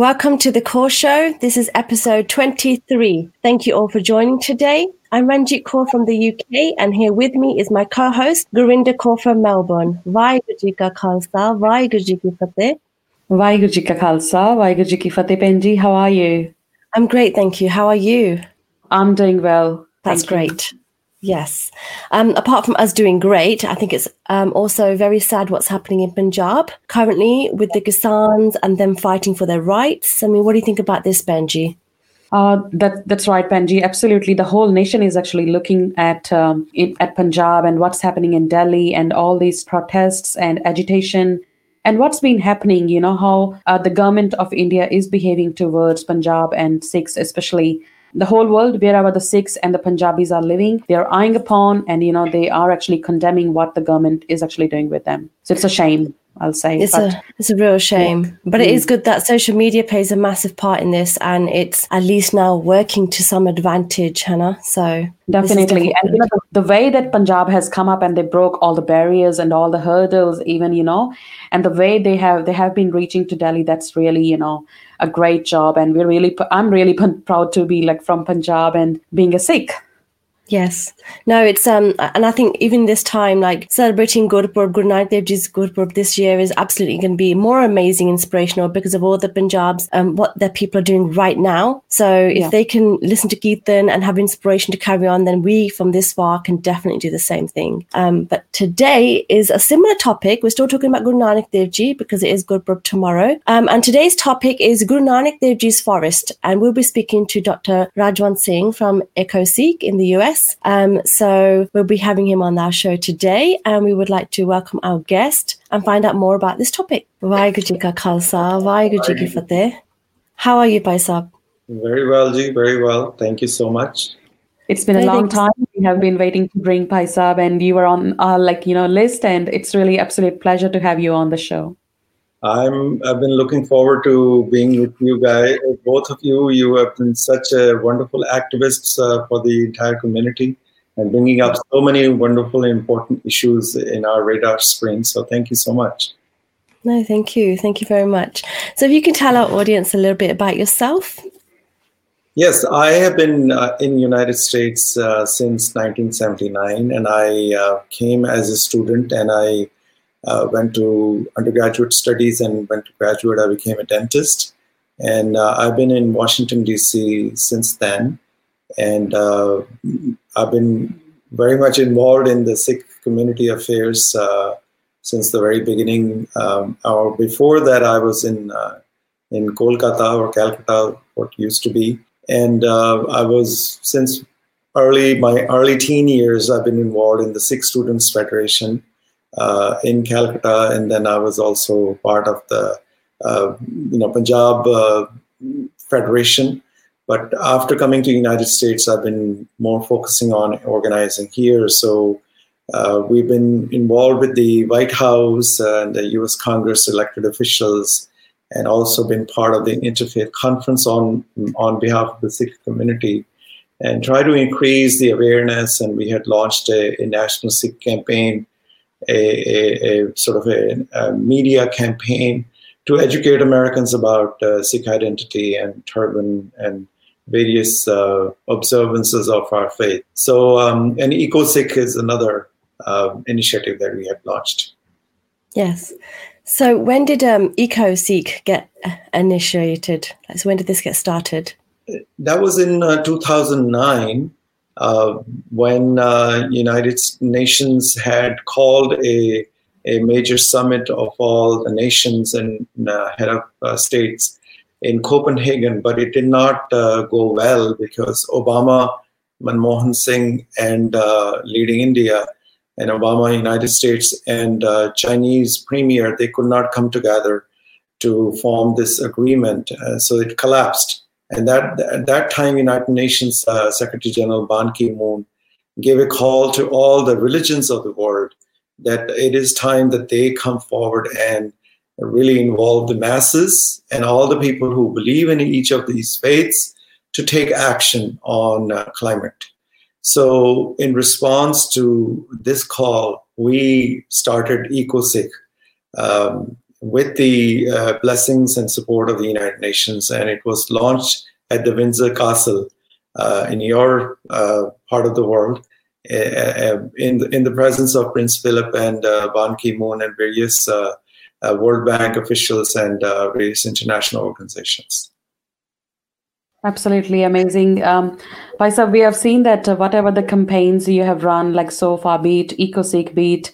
Welcome to the Core Show. This is episode 23. Thank you all for joining today. I'm Ranjit Kaur from the UK, and here with me is my co-host Gurinder Kaur from Melbourne. Vaheguru ji ka khalsa, Vaheguru ji ki fateh. Vaheguru ji ka khalsa, Vaheguru ji ki fateh. Benji, how are you? I'm great, thank you. How are you? I'm doing well. That's Thank you. Yes. Um, apart from us doing great, I think it's um, also very sad what's happening in Punjab currently with the Kisans and them fighting for their rights. I mean, what do you think about this, Benji? Uh, that that's right, Benji. Absolutely, the whole nation is actually looking at um, at Punjab and what's happening in Delhi and all these protests and agitation and what's been happening. You know how uh, the government of India is behaving towards Punjab and Sikhs, especially the whole world wherever the Sikhs and the Punjabis are living, they are eyeing upon and you know they are actually condemning what the government is actually doing with them. So it's a shame. I'll say It's but- a it's a real shame, but it is good that social media plays a massive part in this, and it's at least now working to some advantage, Hannah. So this Definitely. And you know, the, the way that Punjab has come up and they broke all the barriers and all the hurdles, even, you know, and the way they have they have been reaching to Delhi, that's really, you know, a great job. And we're really I'm really p- proud to be like from Punjab and being a Sikh. Yes. No, it's um and I think even this time, like celebrating Gurpurab, Guru Nanak Dev Ji's Gurpurab this year is absolutely going to be more amazing, inspirational because of all the Punjabs um what their people are doing right now. So if Yeah. they can listen to Kirtan and have inspiration to carry on, then we from this far can definitely do the same thing. Um, but today is a similar topic. We're still talking about Guru Nanak Dev Ji because it is Gurpurab tomorrow. Um, and today's topic is Guru Nanak Dev Ji's forest, and we'll be speaking to Dr. Rajwant Singh from EcoSikh in the US. Um, so we'll be having him on our show today, and we would like to welcome our guest and find out more about this topic. Vaheguru ji ka khalsa, Vaheguru fateh. How are you, Paisab? Very well, Ji. Very well. Thank you so much. It's been a long time. We have been waiting to bring Paisab and you were on our like, you know, list and it's really absolute pleasure to have you on the show. I'm. I've been looking forward to being with you guys. Both of you. You have been such a wonderful activists uh, for the entire community and bringing up so many wonderful and important issues in our radar screen. So thank you so much. No, thank you. Thank you very much. So if you can tell our audience a little bit about yourself. Yes, I have been uh, in United States uh, since 1979, and I uh, came as a student, and I uh, went to undergraduate studies and went to graduate. I became a dentist, and uh, I've been in Washington D.C. since then, and uh, I've been very much involved in the Sikh community affairs uh, since the very beginning. Um, or before that, I was in uh, in Kolkata or Calcutta, what used to be and uh, I was since early my early teen years. I've been involved in the Sikh Students Federation uh, in Calcutta, and then I was also part of the uh, you know Punjab uh, Federation. But after coming to the United States, I've been more focusing on organizing here. So uh, we've been involved with the White House and the U.S. Congress elected officials and also been part of the interfaith conference on on behalf of the Sikh community and try to increase the awareness. And we had launched a, a national Sikh campaign, a, a, a sort of a, a media campaign to educate Americans about uh, Sikh identity and turban and various uh, observances of our faith. So, um, and Eco Sikh is another uh, initiative that we have launched. Yes. So when did um, EcoSikh get uh, initiated? So when did this get started? that was in uh, 2009 uh, when uh, United Nations had called a a major summit of all the nations and uh, head of uh, states in Copenhagen, but it did not uh, go well because Obama, Manmohan Singh, and uh, leading India, and Obama, United States, and uh, Chinese premier, they could not come together to form this agreement, uh, so it collapsed. And that at that time, United Nations uh, Secretary General Ban Ki-moon gave a call to all the religions of the world that it is time that they come forward and really involve the masses and all the people who believe in each of these faiths to take action on uh, climate. So, in response to this call, we started EcoSikh. Um, with the uh, blessings and support of the United Nations, and it was launched at the Windsor Castle uh, in your uh, part of the world, uh, uh, in the, in the presence of Prince Philip and Ban Ki-moon and various World Bank officials and various international organizations. Absolutely amazing. Um, Paisa, we have seen that uh, whatever the campaigns you have run, like so far, be it EcoSikh, be it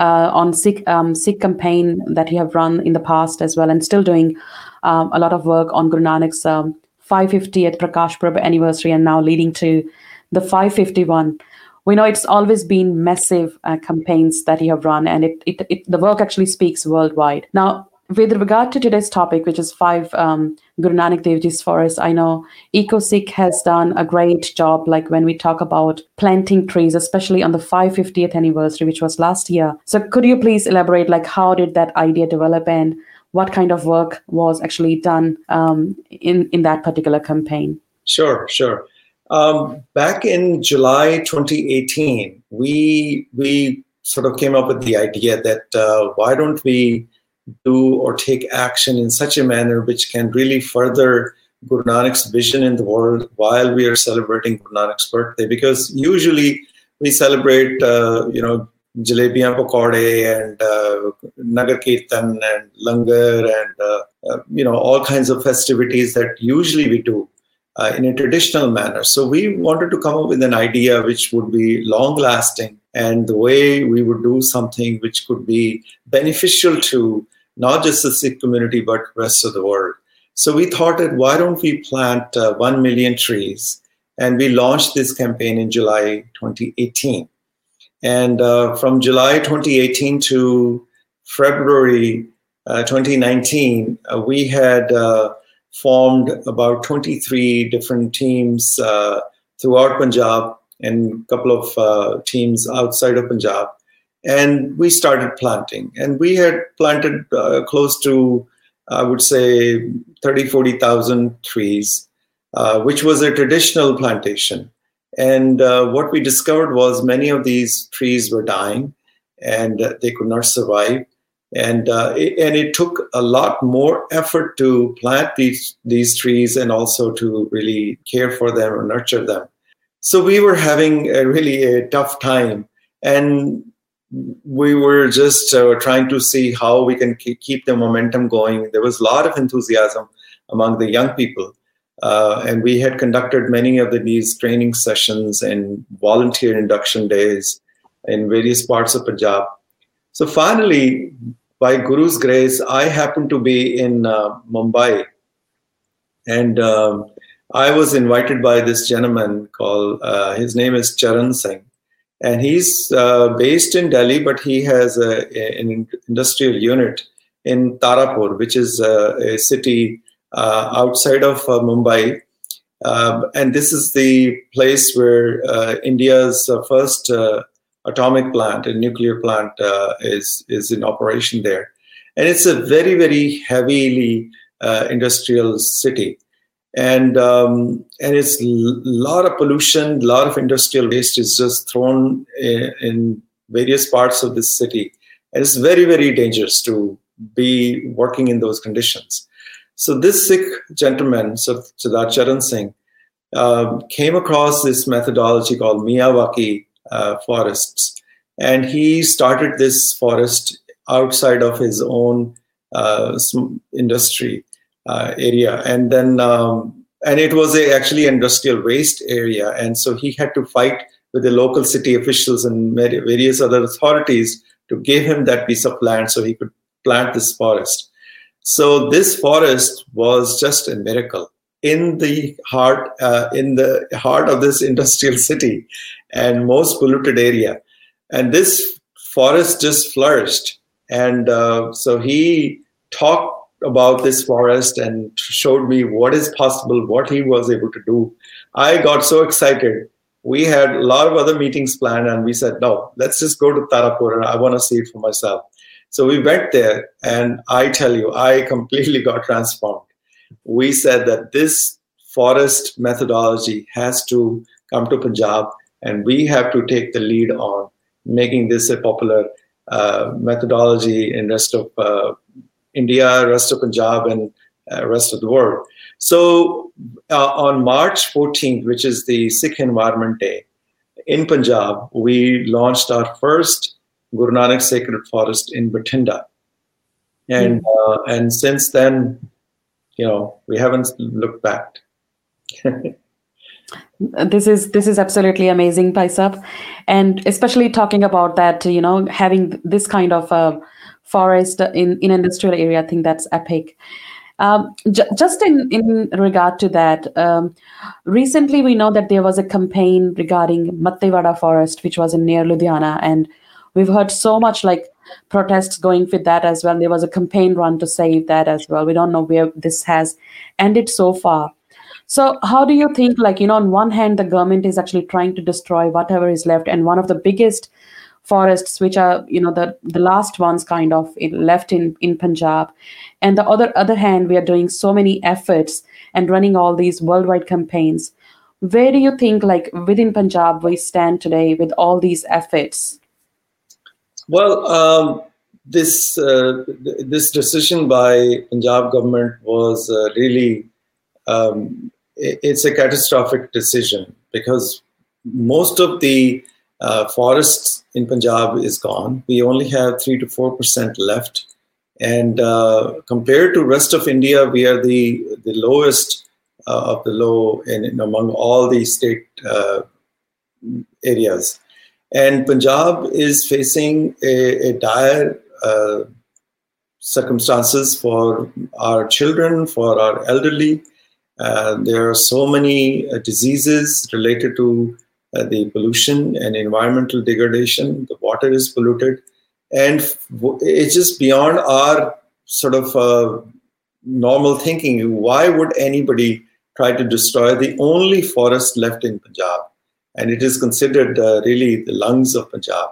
uh, on sick um, Sikh campaign that you have run in the past as well, and still doing um, a lot of work on Guru Nanak's um, 550th Prakash Purab anniversary, and now leading to the 551. We know it's always been massive uh, campaigns that you have run, and it, it, it the work actually speaks worldwide. Now, with regard to today's topic, which is five um, Guru Nanak Dev Ji's forests, I know EcoSikh has done a great job. Like when we talk about planting trees, especially on the 550th anniversary, which was last year. So could you please elaborate, like how did that idea develop and what kind of work was actually done um, in in that particular campaign? Sure, sure. Um, back in July 2018, we we sort of came up with the idea that uh, why don't we do or take action in such a manner which can really further Guru Nanak's vision in the world while we are celebrating Guru Nanak's birthday. Because usually we celebrate, uh, you know, jalebiyan pakode and uh, nagar kirtan and langar and uh, uh, you know all kinds of festivities that usually we do uh, in a traditional manner. So we wanted to come up with an idea which would be long lasting and the way we would do something which could be beneficial to not just the Sikh community, but rest of the world. So we thought that why don't we plant uh, 1 million trees? And we launched this campaign in July 2018. And uh, from July 2018 to February uh, 2019, uh, we had uh, formed about 23 different teams uh, throughout Punjab and a couple of teams outside of Punjab. And we started planting. And we had planted uh, close to i would say 30 40000 trees uh, which was a traditional plantation. And uh, what we discovered was many of these trees were dying and they could not survive. And uh, it, and it took a lot more effort to plant these these trees and also to really care for them or nurture them so we were having a really a tough time and we were just uh, trying to see how we can keep the momentum going. There was a lot of enthusiasm among the young people. Uh, and we had conducted many of the, these training sessions and volunteer induction days in various parts of Punjab. So finally, by Guru's grace, I happened to be in uh, Mumbai. And um, I was invited by this gentleman called, uh, his name is Charan Singh and he's uh, based in Delhi, but he has a, an industrial unit in Tarapur, which is a, a city uh, outside of uh, Mumbai. Um, and this is the place where uh, India's uh, first atomic plant, a nuclear plant, is is in operation there. And it's a very, very heavily industrial city and um, and it's a lot of pollution, a lot of industrial waste is just thrown in, in, various parts of this city, and it's very very dangerous to be working in those conditions. So this Sikh gentleman, Sardar Charan Singh, um, came across this methodology called Miyawaki uh, forests, and he started this forest outside of his own uh, industry area, and then um, and it was a actually industrial waste area, and so he had to fight with the local city officials and various other authorities to give him that piece of land so he could plant this forest. So this forest was just a miracle in the heart uh, in the heart of this industrial city and most polluted area, and this forest just flourished. And uh, so he talked about this forest and showed me what is possible, what he was able to do. I got so excited. We had a lot of other meetings planned, and we said, no, let's just go to Tarapur I want to see it for myself. So we went there, and I tell you, I completely got transformed. We said that this forest methodology has to come to Punjab, and we have to take the lead on making this a popular uh, methodology in rest of uh, India, rest of Punjab, and uh, rest of the world. So uh, on March 14th, which is the Sikh Environment Day, in Punjab, we launched our first Guru Nanak Sacred Forest in Bathinda, and uh, and since then, you know, we haven't looked back. this is this is absolutely amazing Paisap. and especially talking about that you know having this kind of uh, forest in in industrial area i think that's epic um, j- just in, in regard to that, um, recently we know that there was a campaign regarding Mattewara Forest, which was in near Ludhiana, and we've heard so much like protests going with that as well. There was a campaign run to save that as well. We don't know where this has ended so far. So, how do you think, like, you know, on one hand, the government is actually trying to destroy whatever is left, and one of the biggest forests, which are, you know, the, the last ones kind of left in, in Punjab, and the other other hand, we are doing so many efforts and running all these worldwide campaigns. Where do you think, like, within Punjab, we stand today with all these efforts? Well, um, this uh, this decision by Punjab government was uh, really um, it's a catastrophic decision because most of the uh, forests in Punjab is gone. We only have three to four percent left, and uh, compared to rest of India, we are the the lowest uh, of the low in, in, among all the state uh, areas. And Punjab is facing a, a dire uh, circumstances for our children, for our elderly, uh, there are so many diseases related to uh, the pollution and environmental degradation. The water is polluted, and it's just beyond our sort of uh, normal thinking. Why would anybody try to destroy the only forest left in Punjab? And it is considered uh, really the lungs of Punjab,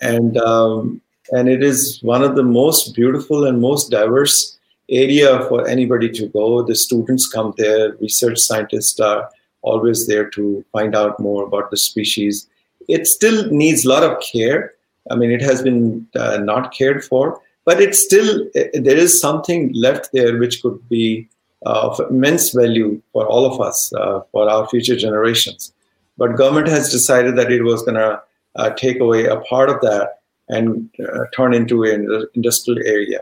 and um, and it is one of the most beautiful and most diverse area for anybody to go. The students come there, research scientists are always there to find out more about the species. It still needs a lot of care. I mean, it has been uh, not cared for, but it's still, there is something left there which could be uh, of immense value for all of us, uh, for our future generations. But government has decided that it was going to uh, take away a part of that and uh, turn into an industrial area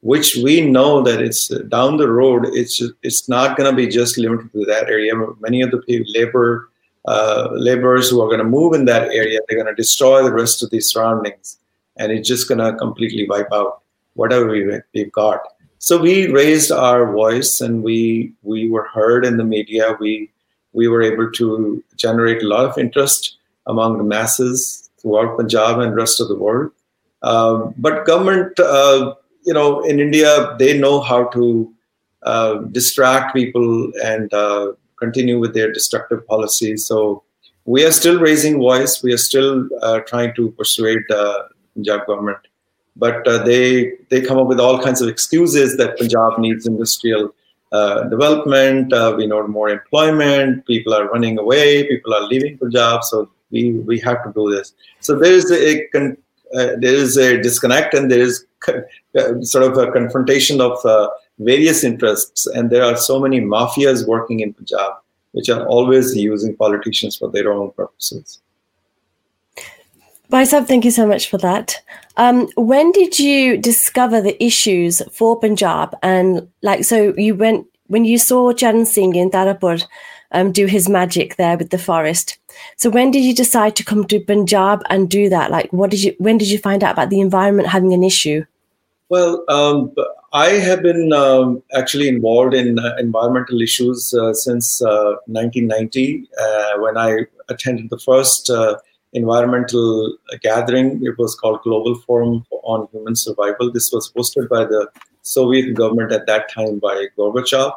which we know that it's down the road. It's it's not going to be just limited to that area. Many of the people, labor uh, laborers who are going to move in that area, they're going to destroy the rest of the surroundings, and it's just going to completely wipe out whatever we, we've got. So we raised our voice, and we we were heard in the media. We we were able to generate a lot of interest among the masses throughout Punjab and rest of the world. Um, but government. Uh, you know, in India, they know how to uh, distract people and uh, continue with their destructive policies. So we are still raising voice. We are still uh, trying to persuade the Punjab government, but uh, they they come up with all kinds of excuses that Punjab needs industrial uh, development. we need more employment. People are running away. People are leaving Punjab. So we we have to do this. So there is a, a there is a disconnect and there is uh, sort of a confrontation of uh, various interests, and there are so many mafias working in Punjab, which are always using politicians for their own purposes. Paisap, thank you so much for that. Um, when did you discover the issues for Punjab? And like, so you went when you saw Charan Singh in Tarapur um, do his magic there with the forest. So when did you decide to come to Punjab and do that? Like, what did you? When did you find out about the environment having an issue? Well, um, I have been um, actually involved in uh, environmental issues uh, since uh, 1990 uh, when I attended the first uh, environmental gathering. It was called Global Forum on Human Survival. This was hosted by the Soviet government at that time by Gorbachev.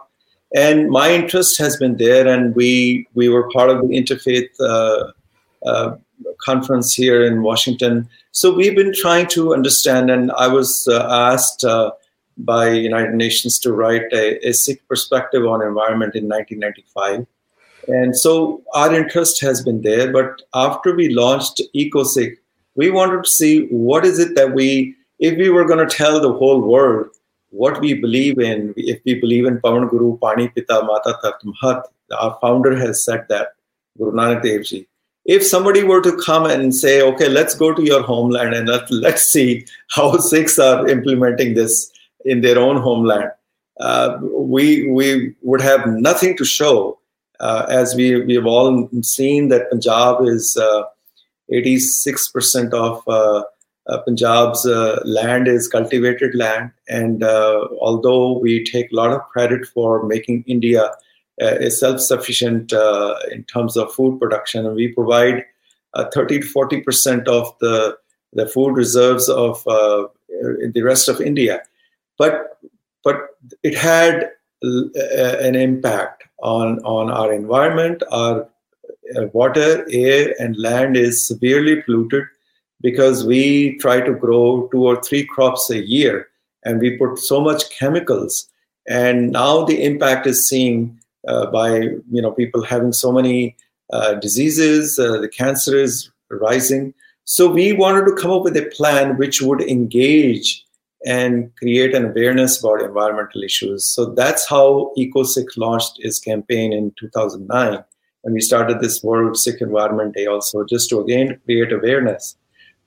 And my interest has been there, and we we were part of the interfaith uh, conference here in Washington so we've been trying to understand, and I was uh, asked uh, by United Nations to write a, a Sikh perspective on environment in 1995. And so our interest has been there. But after we launched EcoSikh, we wanted to see what is it that we, if we were going to tell the whole world what we believe in, if we believe in Pavan Guru, Pani Pita, Mata Tat our founder has said that, Guru Nanak Dev Ji. If somebody were to come and say, okay, let's go to your homeland and let, let's see how Sikhs are implementing this in their own homeland, uh, we, we would have nothing to show. Uh, as we, we have all seen that Punjab is uh, 86% of uh, uh, Punjab's uh, land is cultivated land, and uh, although we take a lot of credit for making India uh, self-sufficient uh, in terms of food production, we provide 30 to 40 percent of the the food reserves of the rest of India, but but it had an impact on on our environment, our water, air, and land is severely polluted because we try to grow two or three crops a year and we put so much chemicals. And now the impact is seen uh, by you know people having so many uh, diseases uh, the cancer is rising. So we wanted to come up with a plan which would engage and create an awareness about environmental issues. So that's how EcoSikh launched its campaign in 2009 and we started this world Sikh environment day also just to again create awareness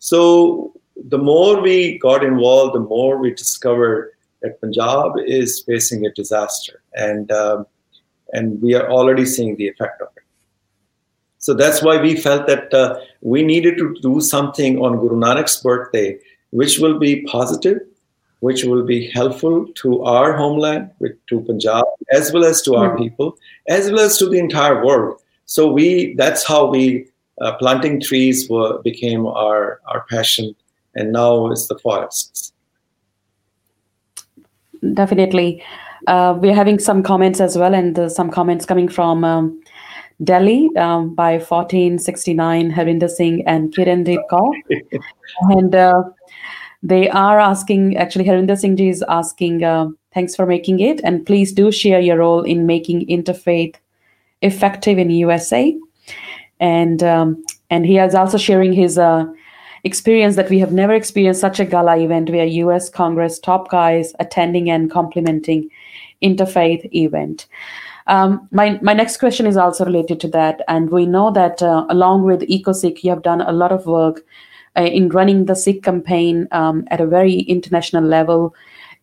so the more we got involved, the more we discovered that Punjab is facing a disaster, and um, and we are already seeing the effect of it. So that's why we felt that uh, we needed to do something on Guru Nanak's birthday, which will be positive, which will be helpful to our homeland, to Punjab, as well as to our hmm. people, as well as to the entire world. So we that's how we uh, planting trees were, became our, our passion, and now it's the forests. Definitely. Uh, we're having some comments as well, and uh, some comments coming from um, Delhi um, by 1469, Harinder Singh and Kiran Deep Kaur. and uh, they are asking, actually, Harinder Singh ji is asking, uh, thanks for making it, and please do share your role in making interfaith effective in USA and um, and he is also sharing his uh, experience that we have never experienced such a gala event where U.S. Congress top guys attending and complimenting interfaith event. Um, my my next question is also related to that, and we know that uh, along with EcoSikh, you have done a lot of work uh, in running the Sikh campaign um, at a very international level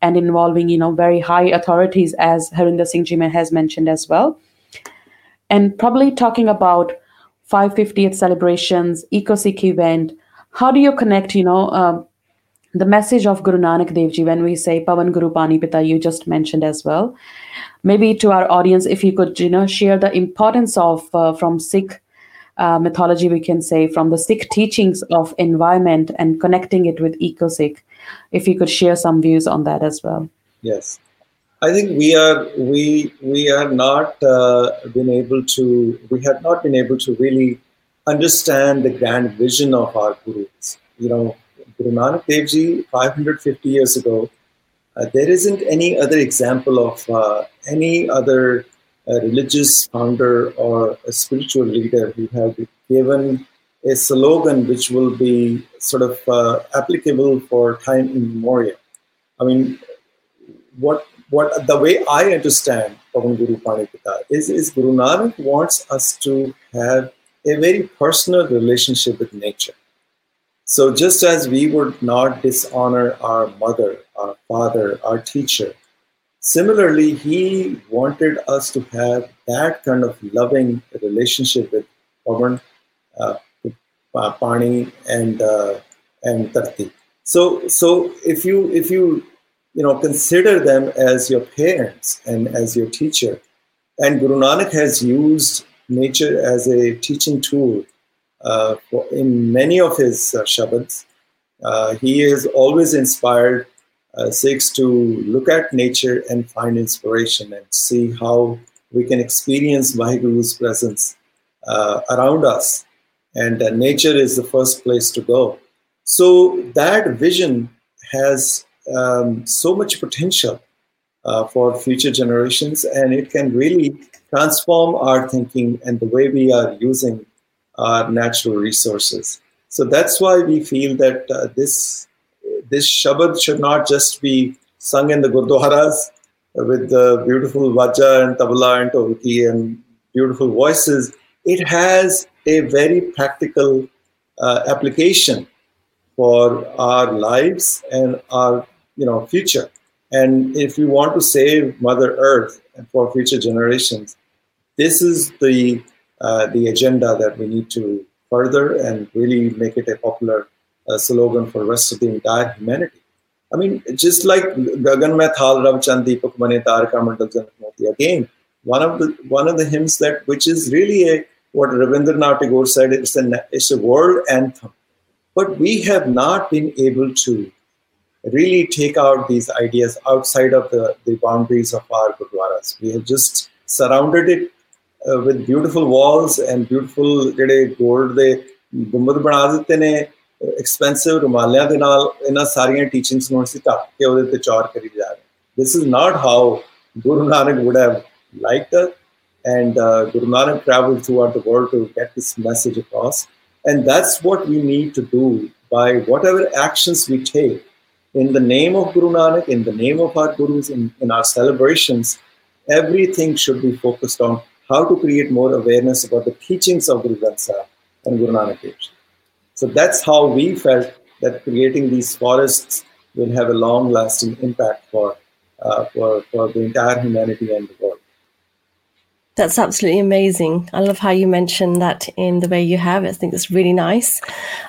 and involving you know very high authorities, as Harinder Singh Jima has mentioned as well, and probably talking about 550th celebrations, EcoSikh event. How do you connect, you know, um, the message of Guru Nanak Dev Ji when we say Pavan Guru Pani Pita, you just mentioned as well. Maybe to our audience, if you could, you know, share the importance of uh, from Sikh uh, mythology, we can say, from the Sikh teachings of environment and connecting it with EcoSikh. If you could share some views on that as well. Yes. I think we are we we are not uh, been able to we have not been able to really understand the grand vision of our gurus. You know, Guru Nanak Dev Ji, 550 years ago, uh, there isn't any other example of uh, any other uh, religious founder or a spiritual leader who have given a slogan which will be sort of uh, applicable for time immemorial. I mean, what what the way I understand Pavan Guru Panipita is, is Guru Nanak wants us to have a very personal relationship with nature. So just as we would not dishonor our mother, our father, our teacher, similarly, he wanted us to have that kind of loving relationship with Pavan, uh, Pani, and uh, and Dharti. So so if you if you you know, consider them as your parents and as your teacher. And Guru Nanak has used nature as a teaching tool uh, in many of his uh, shabads. Uh, he has always inspired uh, Sikhs to look at nature and find inspiration and see how we can experience Vaheguru's presence uh, around us. And uh, nature is the first place to go. So that vision has um, so much potential uh, for future generations, and it can really transform our thinking and the way we are using our natural resources. So that's why we feel that uh, this this Shabad should not just be sung in the gurdwaras with the beautiful Vajra and tabla and dholki and beautiful voices, it has a very practical uh, application for our lives and our you know future. And if we want to save Mother Earth for future generations, this is the uh, the agenda that we need to further and really make it a popular uh, slogan for the rest of the entire humanity. I mean, just like Gagan Mein Thal Rav Chand Deepak Mane Tarka Mandal Janat again, one of the one of the hymns that which is really a what Rabindranath Tagore said, it's a, it's a world anthem. But we have not been able to really take out these ideas outside of the, the boundaries of our gurdwaras. We have just surrounded it uh, with beautiful walls and beautiful gold ਦੇ ਗੁੰਬਦ ਬਣਾ ਦਿੱਤੇ ਨੇ expensive ਰੁਮਾਲਿਆਂ ਦੇ ਨਾਲ ਇਹਨਾਂ ਸਾਰੀਆਂ teachings ਨੂੰ ਅਸੀਂ ਢੱਕ ਕੇ ਉਹਦੇ ਤੇ ਚੌਰ ਕਰੀ ਜਾ ਰਹੇ this is not how Guru Nanak would have liked it. And uh, Guru Nanak traveled throughout the world to get this message across. And that's what we need to do by whatever actions we take in the name of Guru Nanak, in the name of our Gurus, in, in our celebrations. Everything should be focused on how to create more awareness about the teachings of Guru Granth Sahib and Guru Nanak Dev. So that's how we felt that creating these forests will have a long lasting impact for, uh, for, for the entire humanity and the world. That's absolutely amazing. I love how you mentioned that in the way you have. I think it's really nice.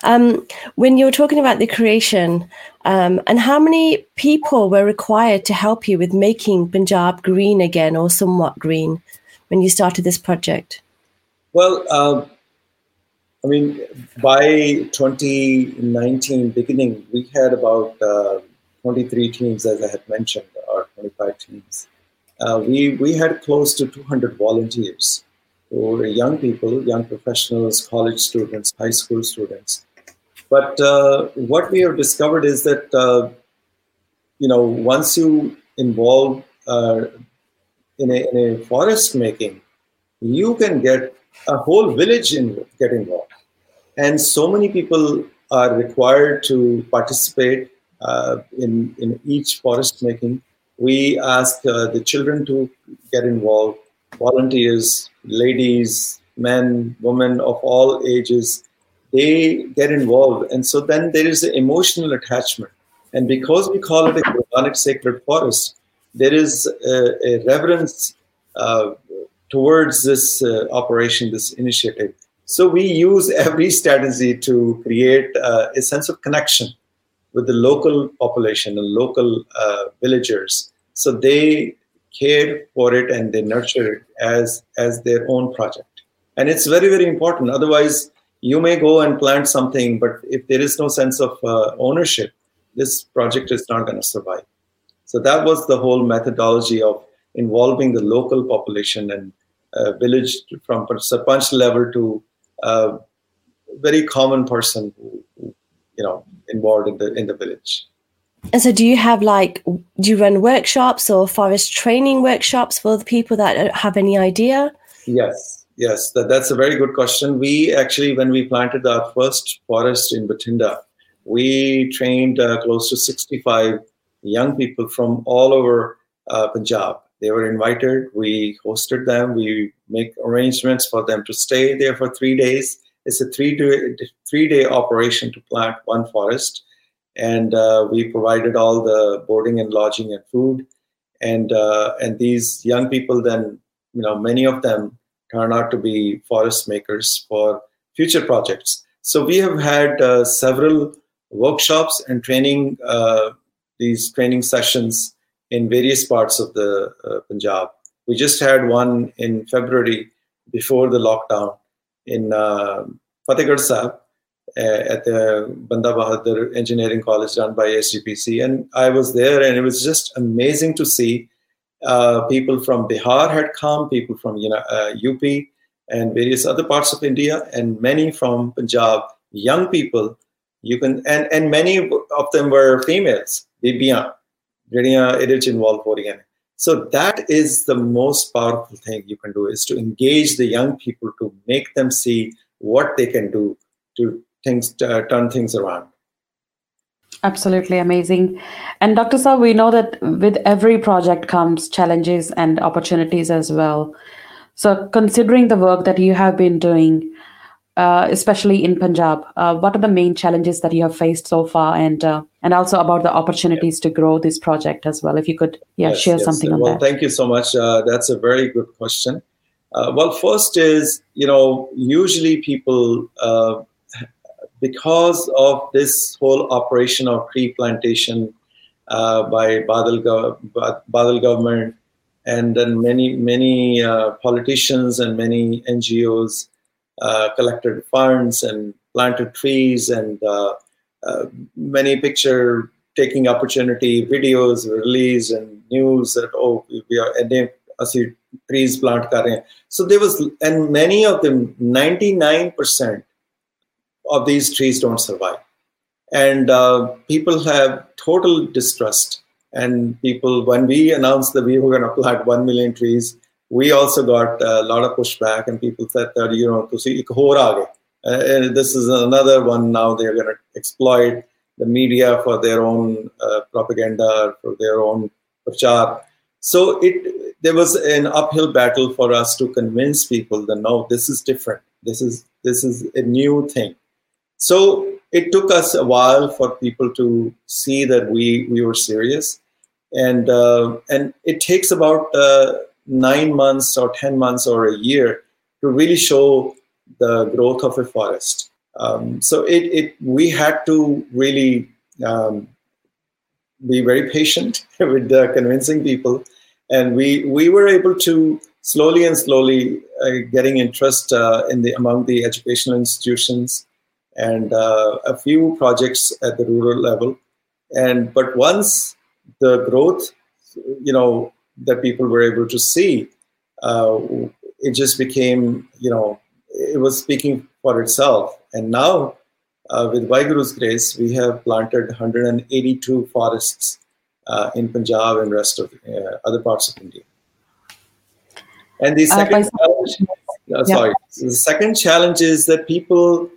Um, when you were talking about the creation, um, and how many people were required to help you with making Punjab green again or somewhat green when you started this project? Well, uh, I mean, by 2019 beginning, we had about uh, 23 teams, as I had mentioned, or 25 teams. Uh, we, we had close to 200 volunteers who were young people, young professionals, college students, high school students. But uh, what we have discovered is that, uh, you know, once you involve uh, in, a, in a forest making, you can get a whole village in, get involved. And so many people are required to participate uh, in, in each forest making. We ask uh, the children to get involved, volunteers, ladies, men, women of all ages, they get involved. And so then there is an emotional attachment. And because we call it a Guru Nanak sacred forest, there is a, a reverence uh, towards this uh, operation, this initiative. So we use every strategy to create uh, a sense of connection with the local population and local uh, villagers. So they care for it and they nurture it as, as their own project. And it's very, very important. Otherwise, you may go and plant something, but if there is no sense of uh, ownership, this project is not going to survive. So that was the whole methodology of involving the local population and uh, village from sarpanch level to a very common person who, who, you know involved in the in the village. And so, do you have like do you run workshops or forest training workshops for the people that have any idea? Yes, yes, that, that's a very good question. We actually, when we planted our first forest in Bathinda, we trained uh, close to 65 young people from all over uh, Punjab they were invited. We hosted them. We make arrangements for them to stay there for three days. It's a three day three day operation to plant one forest, and uh, we provided all the boarding and lodging and food. And uh, and these young people then, you know, many of them turn out to be forest makers for future projects. So we have had uh, several workshops and training uh, these training sessions in various parts of the uh, Punjab. We just had one in February before the lockdown in uh, Fatehgarh Sahib at the Banda Bahadur Engineering College run by SGPC. And I was there, and it was just amazing to see uh, people from Bihar had come, people from you know, uh, UP and various other parts of India, and many from Punjab, young people. You can and, and many of them were females, Bibiyan, Edich involved So that is the most powerful thing you can do is to engage the young people to make them see what they can do to things uh, turn things around Absolutely amazing. And Dr. Sa, we know that with every project comes challenges and opportunities as well. So, considering the work that you have been doing, uh, especially in Punjab, uh, what are the main challenges that you have faced so far, and uh, and also about the opportunities yeah. to grow this project as well? If you could, yeah, yes, share yes. something on well, that. Well, thank you so much. Uh, that's a very good question. Uh, well, first is you know usually people uh, because of this whole operation of tree plantation uh, by Badal, Badal government, and then many many uh, politicians and many NGOs uh, collected funds and planted trees and uh, uh, many picture taking opportunity videos released and news that oh we are ending trees plant so there was and many of them 99 percent of these trees don't survive. And uh, people have total distrust. And people, when we announced that we were going to plant 1 million trees, we also got a lot of pushback, and people said that, you know, uh, and this is another one now they're going to exploit the media for their own uh, propaganda, for their own prachar. So it there was an uphill battle for us to convince people that no, this is different. This is this is a new thing. So it took us a while for people to see that we we were serious, and uh, and it takes about uh, nine months or ten months or a year to really show the growth of a forest. Um, so it, it we had to really um, be very patient with uh, convincing people, and we we were able to slowly and slowly uh, getting interest uh, in the among the educational institutions and uh, a few projects at the rural level. And but once the growth, you know, that people were able to see, uh, it just became, you know, it was speaking for itself. And now, uh, with Waheguru's grace, we have planted 182 forests uh, in Punjab and rest of uh, other parts of India. And the uh, second challenge, uh, sorry, the second challenge is that people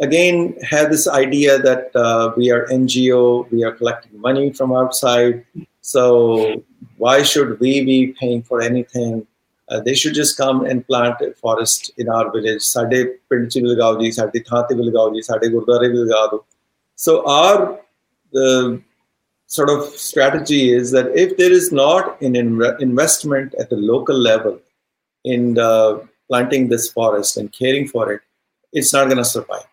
again have this idea that uh, we are NGO, we are collecting money from outside. So why should we be paying for anything? Uh, they should just come and plant a forest in our village. Sade ਪਿੰਡ ਚ ਲਗਾਓ ਜੀ ਸਾਡੀ ਥਾਂ ਤੇ ਵੀ ਲਗਾਓ ਜੀ ਸਾਡੇ ਗੁਰਦੁਆਰੇ ਵੀ ਲਗਾ ਦਿਓ so our the sort of strategy is that if there is not an investment at the local level in uh, planting this forest and caring for it, it's not going to survive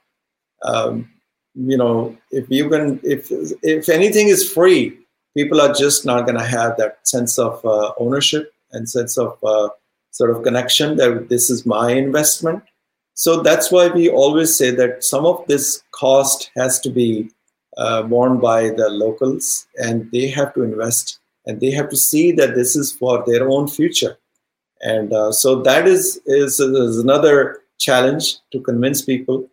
um, you know, if you can, if if anything is free, people are just not going to have that sense of uh, ownership and sense of uh, sort of connection that this is my investment. So that's why we always say that some of this cost has to be uh, borne by the locals, and they have to invest, and they have to see that this is for their own future. And uh, so that is, is is another challenge to convince people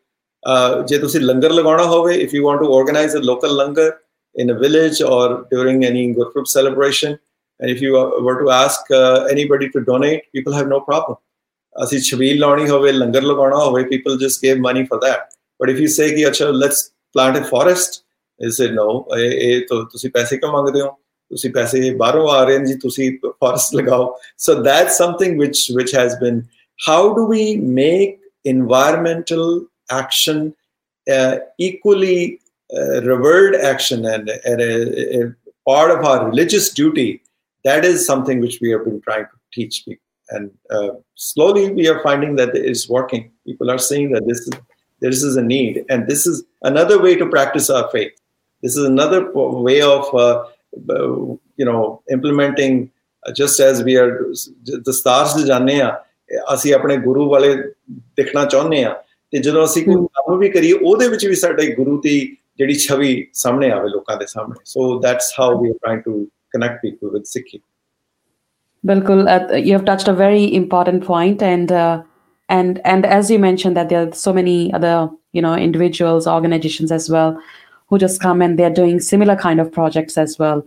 ਜੇ ਤੁਸੀਂ ਲੰਗਰ ਲਗਾਉਣਾ ਹੋਵੇ if you want to organize a local langar in a village or during any Gurpurab celebration and if you were to ask uh, anybody to donate people have no problem ਅਸੀਂ ਛਬੀਲ ਲਾਉਣੀ ਹੋਵੇ ਲੰਗਰ ਲਗਾਉਣਾ ਹੋਵੇ people just give money for that but if you say ਕਿ ਅੱਛਾ let's plant a forest they say no ਇਹ ਤਾਂ ਤੁਸੀਂ ਪੈਸੇ ਕਿਉਂ ਮੰਗਦੇ ਹੋ ਤੁਸੀਂ ਪੈਸੇ ਬਾਹਰੋਂ ਆ ਰਹੇ ਨੇ ਜੀ ਤੁਸੀਂ ਫੋਰੈਸਟ ਲਗਾਓ so that's something which which has been how do we make environmental action, uh, equally uh, revered action, and, and a, a, part of our religious duty. That is something which we have been trying to teach people, and uh, slowly we are finding that it is working. People are seeing that this is this is a need, and this is another way to practice our faith. This is another way of uh, you know implementing. just as we are the stars ਦੇ ਜਾਣਦੇ ਆ ਅਸੀਂ ਆਪਣੇ ਗੁਰੂ ਵਾਲੇ ਦੇਖਣਾ ਚਾਹੁੰਦੇ ਆ ਤੇ ਜਦੋਂ ਅਸੀਂ ਕੋਈ ਕੰਮ ਵੀ ਕਰੀਏ ਉਹਦੇ ਵਿੱਚ ਵੀ ਸਾਡੇ ਗੁਰੂ ਦੀ ਜਿਹੜੀ ਛਵੀ ਸਾਹਮਣੇ ਆਵੇ ਲੋਕਾਂ ਦੇ ਸਾਹਮਣੇ so that's how we are trying to connect people with Sikhi. Bilkul, uh, you have touched a very important point, and uh, and and as you mentioned that there are so many other you know individuals, organizations as well, who just come and they're doing similar kind of projects as well.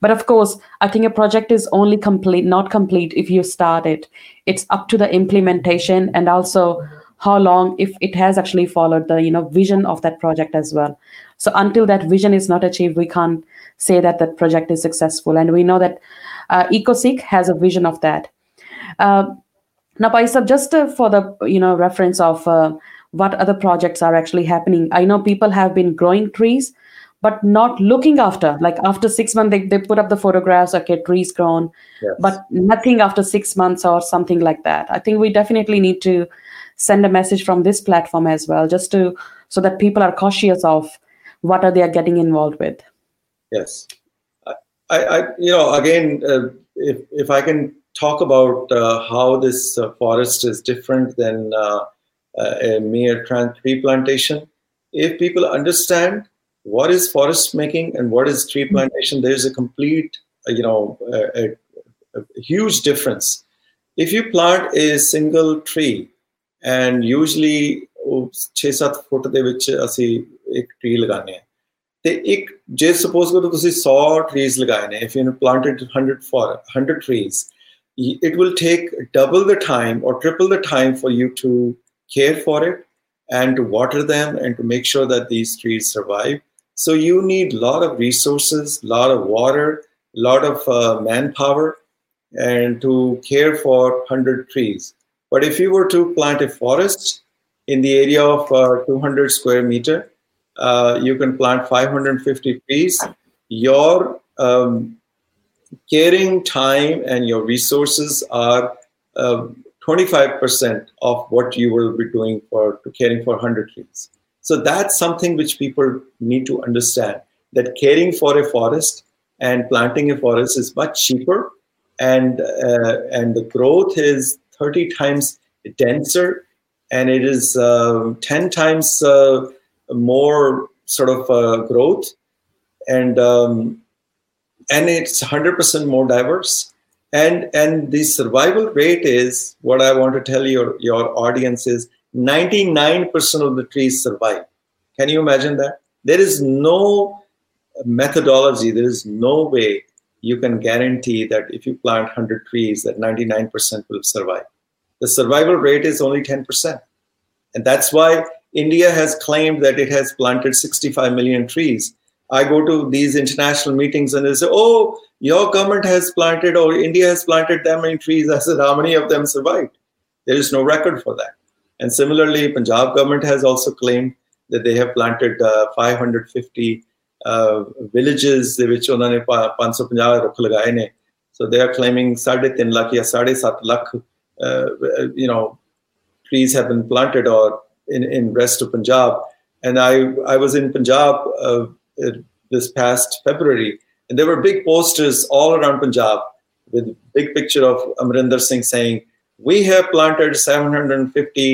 But of course, I think a project is only complete, not complete if you start it. It's up to the implementation and also how long if it has actually followed the you know vision of that project as well. So until that vision is not achieved we can't say that that project is successful. And we know that uh, ecosikh has a vision of that. Uh, now paisa just uh, for the you know reference of uh, what other projects are actually happening. I know people have been growing trees but not looking after. Like after six months they, they put up the photographs okay trees grown Yes. but nothing after six months or something like that. I think we definitely need to send a message from this platform as well just to so that people are cautious of what are they are getting involved with. Yes, I, I you know, again, uh, if if I can talk about uh, how this uh, forest is different than uh, uh, a mere tree plantation, if people understand what is forest making and what is tree plantation, there's a complete, uh, you know, a, a, a huge difference. If you plant a single tree, and usually ਉਹ 6-7 ਫੁੱਟ ਦੇ ਵਿੱਚ ਅਸੀਂ ਇੱਕ tree ਲਗਾਉਂਦੇ ਹਾਂ ਤੇ ਇੱਕ ਜੇ ਸਪੋਜ਼ ਕਰੋ ਤੁਸੀਂ 100 ਟਰੀਜ਼ ਲਗਾਏ ਨੇ if you planted 100 for 100 trees it will take double the time or triple the time for you to care for it and to water them and to make sure that these trees survive so you need a lot of resources a lot of water a lot of uh, manpower and to care for 100 trees but if you were to plant a forest in the area of uh, 200 square meter uh, you can plant 550 trees. Your um, caring time and your resources are uh, 25% of what you will be doing for caring for 100 trees. So that's something which people need to understand that caring for a forest and planting a forest is much cheaper and uh, and the growth is 30 times denser and it is uh, 10 times uh, more sort of uh, growth. And um, and it's 100% more diverse. And and the survival rate is what i want to tell your your audience is 99% of the trees survive. Can you imagine that? There is no methodology there is no way you can guarantee that if you plant 100 trees that 99% will survive the survival rate is only 10% and that's why India has claimed that it has planted 65 million trees. I go to these international meetings and they say, Oh, your government has planted or India has planted that many trees. I said, How many of them survived? There is no record for that. And similarly, Punjab government has also claimed that they have planted uh, 550 villages ਦੇ ਵਿੱਚ ਉਹਨਾਂ ਨੇ 550 ਰੁੱਖ ਲਗਾਏ ਨੇ ਸੋ they are ਕਲੇਮਿੰਗ 3.5 lakh ਜਾਂ 7.5 lakh you نو trees have been planted or in in rest of punjab. And i i was in punjab uh, uh, this past february and there were big posters all around punjab with big picture of amarinder singh saying we have planted 750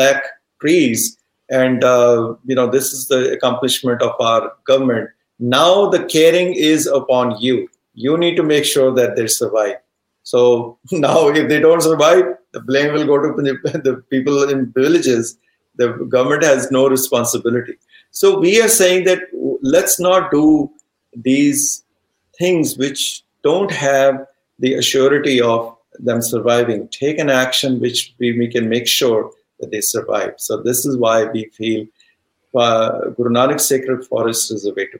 lakh trees and, uh, you know, this is the accomplishment of our government. Now the caring is upon you. You need to make sure that they survive. So now if they don't survive, the blame will go to the people in villages the government has no responsibility so we are saying that let's not do these things which don't have the assurity of them surviving take an action which we, we can make sure they survive so this is why we feel uh, guru nanak sacred forest is a way to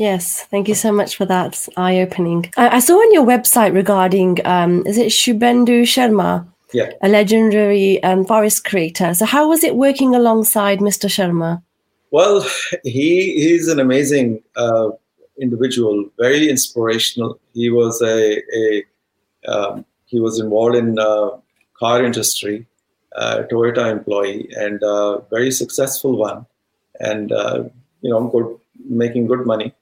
Yes, thank you so much for that. Eye-opening. I, I saw on your website regarding, um, is it Shubhendu Sharma? Yeah. a legendary um, forest creator. So, how was it working alongside Mr. Sharma? Well, he he's an amazing uh, individual, very inspirational. He was a, a um, he was involved in uh, car industry, Toyota employee, and uh, very successful one, and uh, you know, good, making good money.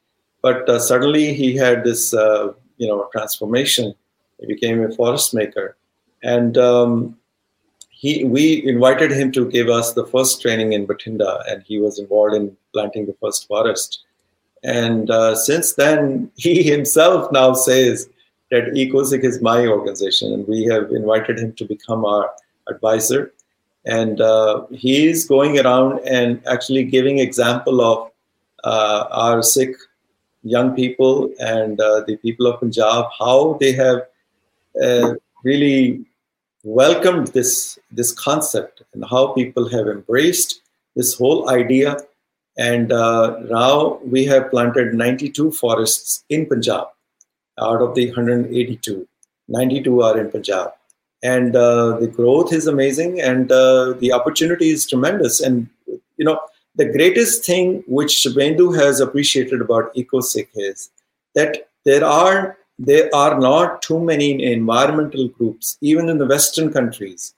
But uh, suddenly he had this uh, you know transformation. He became a forest maker and um, he we invited him to give us the first training in Bathinda, and he was involved in planting the first forest. And uh, since then, he himself now says that EcoSikh is my organization, and we have invited him to become our advisor. And uh, he's going around and actually giving example of uh, our Sikh young people and uh, the people of Punjab how they have uh, really welcomed this, this concept and how people have embraced this whole idea. And uh, now we have planted 92 forests in Punjab out of the 182. 92 are in Punjab. And uh, the growth is amazing and uh, the opportunity is tremendous. And, you know, the greatest thing which Shubhendu has appreciated about EcoSikh is that there are there are not too many environmental groups, even in the Western countries.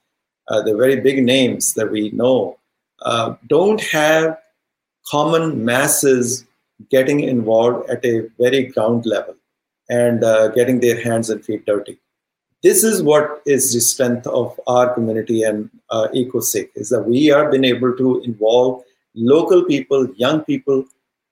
Uh, the very big names that we know uh, don't have common masses getting involved at a very ground level and uh, getting their hands and feet dirty. This is what is the strength of our community and uh, EcoSikh is that we have been able to involve local people, young people,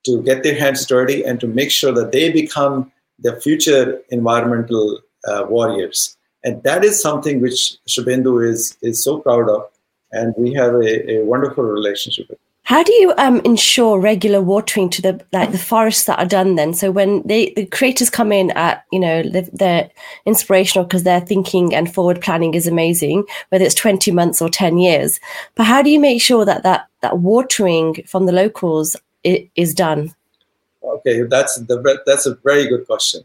to get their hands dirty and to make sure that they become the future environmental uh, warriors. And that is something which Shubhendu is, is so proud of. And we have a, a wonderful relationship with. How do you um, ensure regular watering to the like the forests that are done then? So when they the creators come in at you know they're inspirational because their thinking and forward planning is amazing, whether it's twenty months or ten years. But how do you make sure that that that watering from the locals is done? Okay, that's the that's a very good question.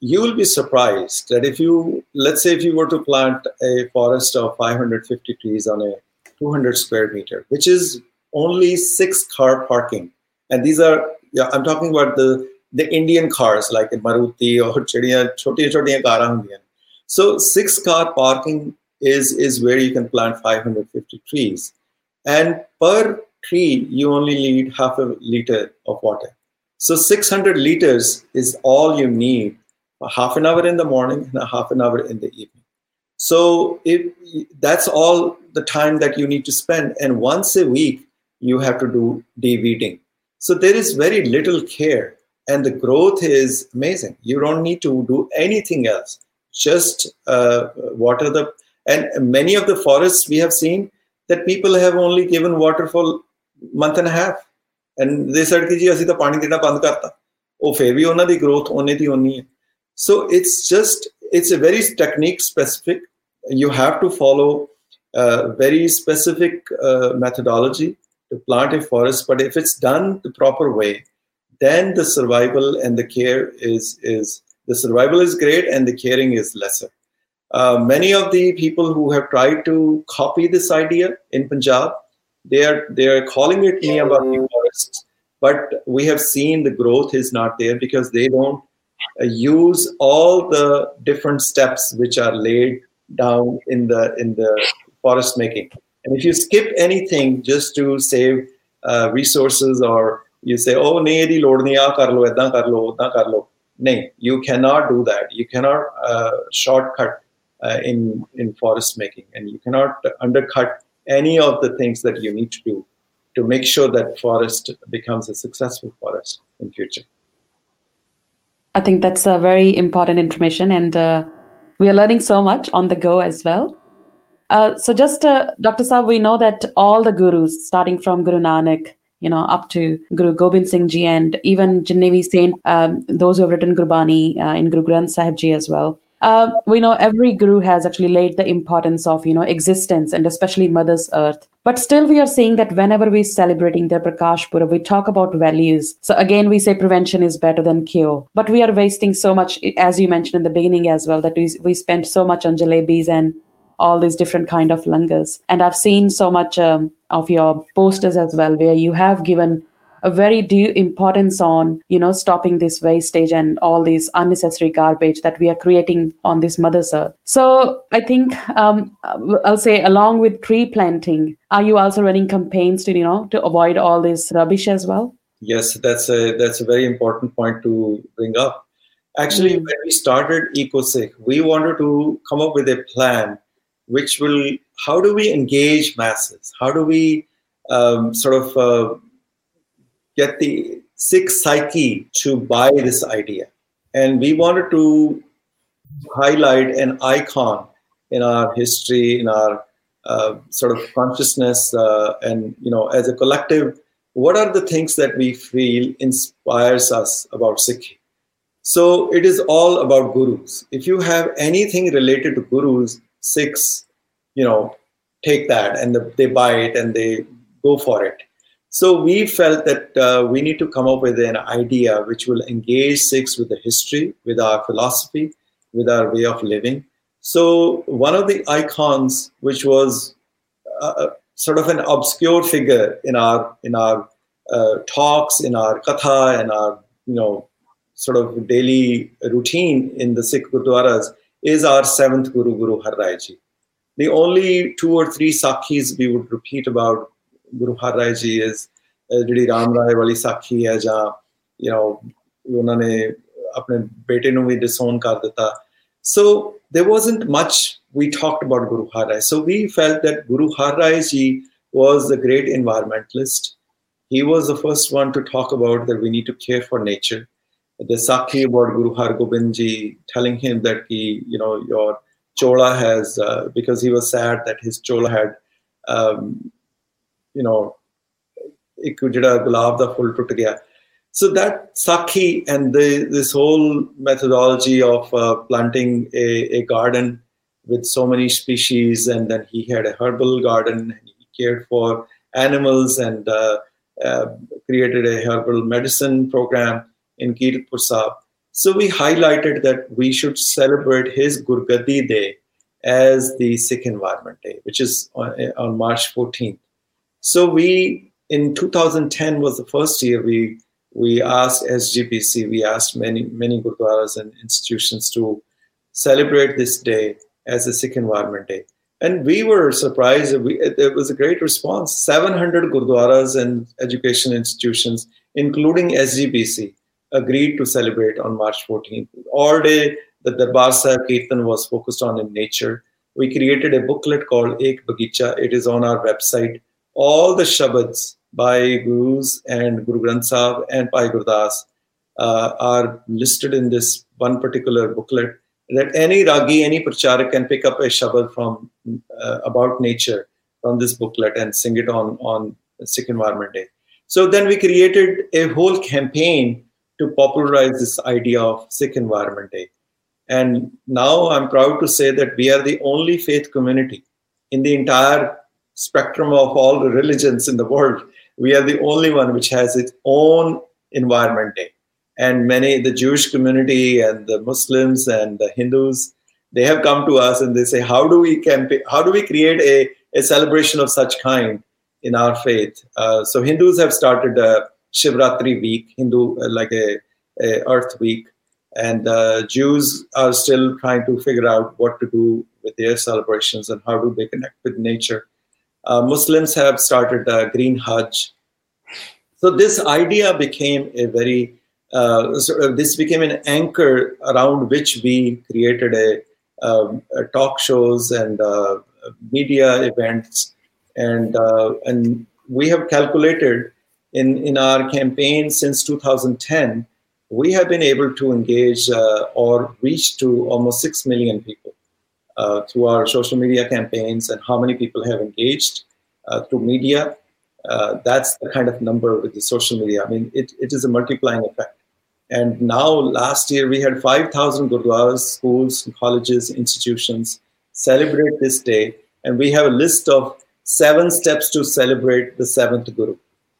You will be surprised that if you let's say if you were to plant a forest of 550 trees on a 200 square meter, which is only six car parking, and these are yeah, I'm talking about the the Indian cars like Maruti or chodiya choti choti cars So six car parking is is where you can plant 550 trees, and per tree you only need half a liter of water. So 600 liters is all you need, a half an hour in the morning and a half an hour in the evening. So if that's all the time that you need to spend, and once a week you have to do de-weeding. So there is very little care, and the growth is amazing. You don't need to do anything else. Just uh, water the and many of the forests we have seen that people have only given water for month and a half and ਦੇ ਸੜ ਕਿ ਜੀ ਅਸੀਂ ਤਾਂ ਪਾਣੀ ਦੇਣਾ ਬੰਦ ਕਰਤਾ ਉਹ ਫੇਰ ਵੀ ਉਹਨਾਂ ਦੀ ਗਰੋਥ ਉਹਨੇ ਦੀ ਹੋਣੀ ਹੈ so it's just it's a very technique specific you have to follow a very specific uh, methodology to plant a forest but if it's done the proper way then the survival and the care is is the survival is great and the caring is lesser uh, many of the people who have tried to copy this idea in punjab they are they are calling it Miyawaki forest, but we have seen the growth is not there because they don't uh, use all the different steps which are laid down in the in the forest making. And if you skip anything just to save uh, resources or you say, oh, nahi edi lod nahi, kar lo, edda kar you cannot do that. You cannot uh, shortcut uh, in in forest making, and you cannot undercut any of the things that you need to do to make sure that forest becomes a successful forest in future. I think that's a very important information and uh, we are learning so much on the go as well uh, so just uh, dr saab we know that all the gurus starting from guru nanak you know up to guru gobind singh ji and even Jinnavi saint um, those who have written gurbani uh, in guru granth sahib ji as well. Uh, we know every guru has actually laid the importance of you know existence and especially mother's earth. But still we are seeing that whenever we're celebrating the prakash purab we talk about values. So again we say prevention is better than cure. But we are wasting so much as you mentioned in the beginning as well that we, we spend so much on jalebis and all these different kind of langars. And i've seen so much um, of your posters as well where you have given a very due importance on you know stopping this wastage and all these unnecessary garbage that we are creating on this mother's earth. So i think um, i'll say along with tree planting are you also running campaigns to you know to avoid all this rubbish as well? Yes that's a that's a very important point to bring up. Actually mm. when we started EcoSikh we wanted to come up with a plan which will how do we engage masses how do we um, sort of uh, get the Sikh psyche to buy this idea. And we wanted to highlight an icon in our history, in our uh, sort of consciousness, uh, and you know, as a collective, what are the things that we feel inspires us about Sikh? So it is all about gurus. If you have anything related to gurus, Sikhs, you know, take that and the, they buy it and they go for it. So we felt that uh, we need to come up with an idea which will engage Sikhs with the history, with our philosophy, with our way of living. So one of the icons, which was uh, sort of an obscure figure in our in our uh, talks, in our katha, and our you know sort of daily routine in the Sikh gurdwaras, is our seventh Guru, Guru Har Ji. The only two or three sakhis we would repeat about Guru Har Ji is ਜਿਹੜੀ ਰਾਮ ਰਾਏ ਵਾਲੀ ਸਾਖੀ ਹੈ ਜਾਂ you نو ਉਹਨਾਂ apne ਆਪਣੇ ਬੇਟੇ disown kar deta. so there wasn't much we talked about guru Har Rai. so we felt that guru har ji was the great environmentalist he was the first one to talk about that we need to care for nature the sakhi about guru har gobind ji telling him that he you know your chola has uh, because he was sad that his chola had um, you know ਇੱਕ ਜਿਹੜਾ ਗੁਲਾਬ ਦਾ ਫੁੱਲ ਟੁੱਟ ਗਿਆ so that sakhi and the, this whole methodology of uh, planting a, a, garden with so many species and then he had a herbal garden and he cared for animals and uh, uh, created a herbal medicine program in Kiratpur Sahib. So we highlighted that we should celebrate his Gurgadi Day as the Sikh Environment Day, which is on, on March 14th. So we in 2010 was the first year we we asked SGPC, we asked many many gurdwaras and institutions to celebrate this day as a Sikh Environment Day, and we were surprised. We, it was a great response. 700 gurdwaras and education institutions, including SGPC, agreed to celebrate on March 14th. All day, the Darbar Sahib Kirtan was focused on in nature. We created a booklet called Ek Bagicha. It is on our website. All the shabads by gurus and Guru Granth Sahib and Bhai Gurdas uh, are listed in this one particular booklet that any ragi, any pracharak can pick up a shabad from uh, about nature from this booklet and sing it on on Sikh Environment Day. So then we created a whole campaign to popularize this idea of Sikh Environment Day. And now I'm proud to say that we are the only faith community in the entire spectrum of all the religions in the world. We are the only one which has its own environment day and many the jewish community and the muslims and the hindus they have come to us and they say how do we campaign how do we create a, a celebration of such kind in our faith? Uh, so hindus have started a shivratri week hindu uh, like a, a, earth week. And uh, jews are still trying to figure out what to do with their celebrations and how do they connect with nature. Uh, Muslims have started a green Hajj. So this idea became a very uh, sort of, this became an anchor around which we created a, um, talk shows and uh, media events, and uh, and we have calculated in in our campaign since 2010 we have been able to engage uh, or reach to almost six million people uh, through our social media campaigns and how many people have engaged uh, through media. Uh, that's the kind of number with the social media. I mean, it, it is a multiplying effect. And now, last year, we had 5,000 gurdwaras, schools, colleges, institutions celebrate this day. And we have a list of seven steps to celebrate the seventh Guru.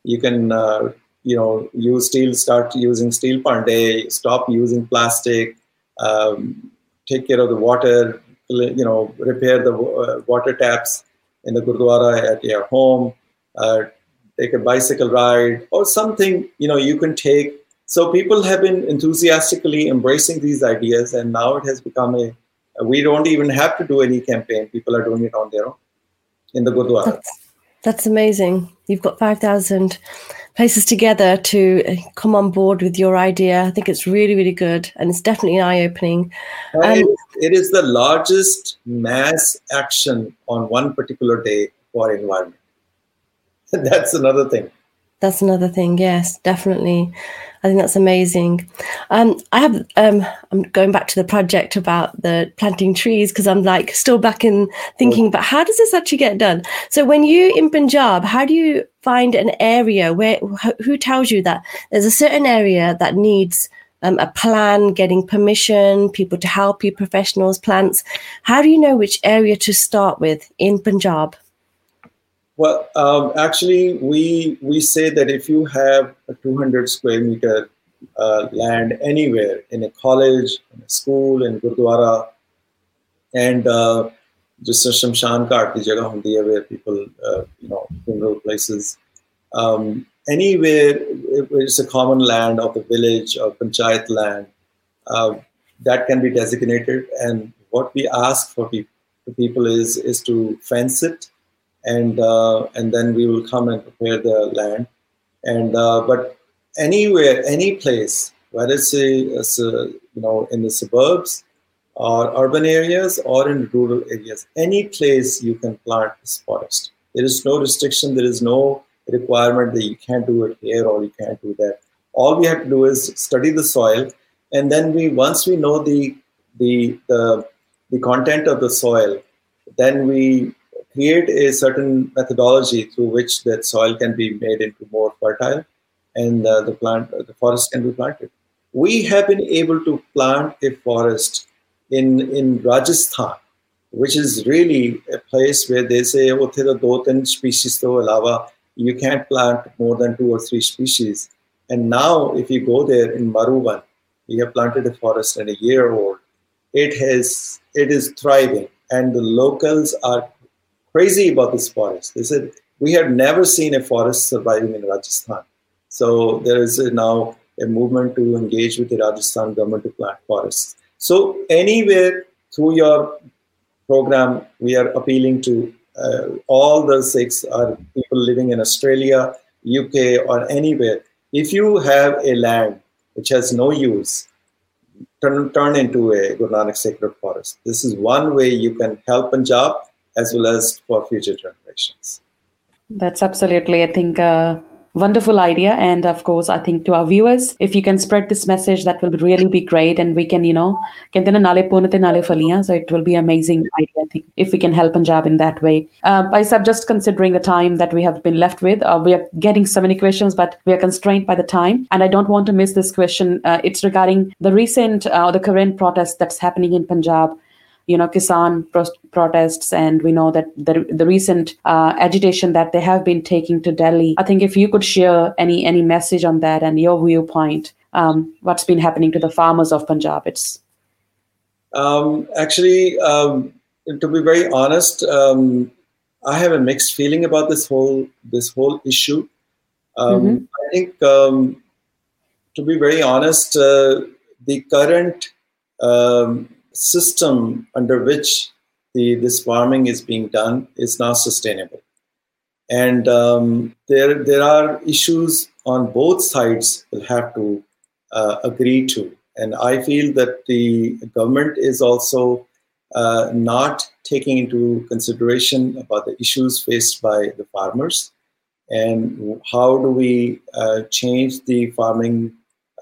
You can, uh, you know, use steel, start using steel pandey, stop using plastic, um, take care of the water, you know, repair the uh, water taps in the Gurdwara at your home, uh, take a bicycle ride, or something you know you can take. So people have been enthusiastically embracing these ideas, and now it has become a. We don't even have to do any campaign. People are doing it on their own in the Gurdwara. That's, that's amazing. You've got five thousand places together to uh, come on board with your idea. I think it's really, really good, and it's definitely eye opening. Um, it is the largest mass action on one particular day for environment. That's another thing. That's another thing. Yes, definitely. I think that's amazing. Um, I have. Um, I'm going back to the project about the planting trees because I'm like still back in thinking about how does this actually get done. So when you in Punjab, how do you find an area where who tells you that there's a certain area that needs um, a plan, getting permission, people to help you, professionals, plants. How do you know which area to start with in Punjab? Well, um, actually, we we say that if you have a 200 square meter uh, land anywhere in a college, in a school, in Gurdwara, and uh, just a Shamshan Ghat, the jagah where people, uh, you know, funeral places, um, anywhere it's a common land of the village or panchayat land, uh, that can be designated. And what we ask for pe- people is is to fence it and uh, and then we will come and prepare the land. And uh, but anywhere, any place, whether it's, a, a, you know in the suburbs or urban areas or in rural areas, any place you can plant this forest. There is no restriction. There is no requirement that you can't do it here or you can't do that. All we have to do is study the soil, and then we once we know the the the, the content of the soil, then we create a certain methodology through which that soil can be made into more fertile and uh, the plant the forest can be planted we have been able to plant a forest in in rajasthan which is really a place where they say ਉੱਥੇ the ਦੋ ਤਿੰਨ species ਤੋਂ ਇਲਾਵਾ you can't plant more than two or three species and now if you go there in Maruvan we have planted a forest and a year old it has it is thriving and the locals are crazy about this forest. They said, We have never seen a forest surviving in Rajasthan. So there is a, now a movement to engage with the Rajasthan government to plant forests. So anywhere through your program, we are appealing to uh, all the six are people living in Australia, UK, or anywhere. If you have a land which has no use, turn, turn into a Guru Nanak sacred forest. This is one way you can help Punjab as well as for future generations. That's absolutely, I think, a wonderful idea. And of course, I think to our viewers, if you can spread this message, that will really be great. And we can, you know, so it will be amazing idea, I think, if we can help Punjab in that way. Uh, I sub just considering the time that we have been left with, uh, we are getting so many questions, but we are constrained by the time. And I don't want to miss this question. Uh, it's regarding the recent, uh, the current protest that's happening in Punjab you know Kisan pro- protests, and we know that the the recent uh, agitation that they have been taking to Delhi. I think if you could share any any message on that and your viewpoint, um, what's been happening to the farmers of Punjab? It's um, actually, um, to be very honest, um, I have a mixed feeling about this whole this whole issue. Um, mm-hmm. I think, um, to be very honest, uh, the current um, system under which the, this farming is being done is not sustainable. And um, there, there are issues on both sides will have to uh, agree to. And I feel that the government is also uh, not taking into consideration about the issues faced by the farmers and how do we uh, change the farming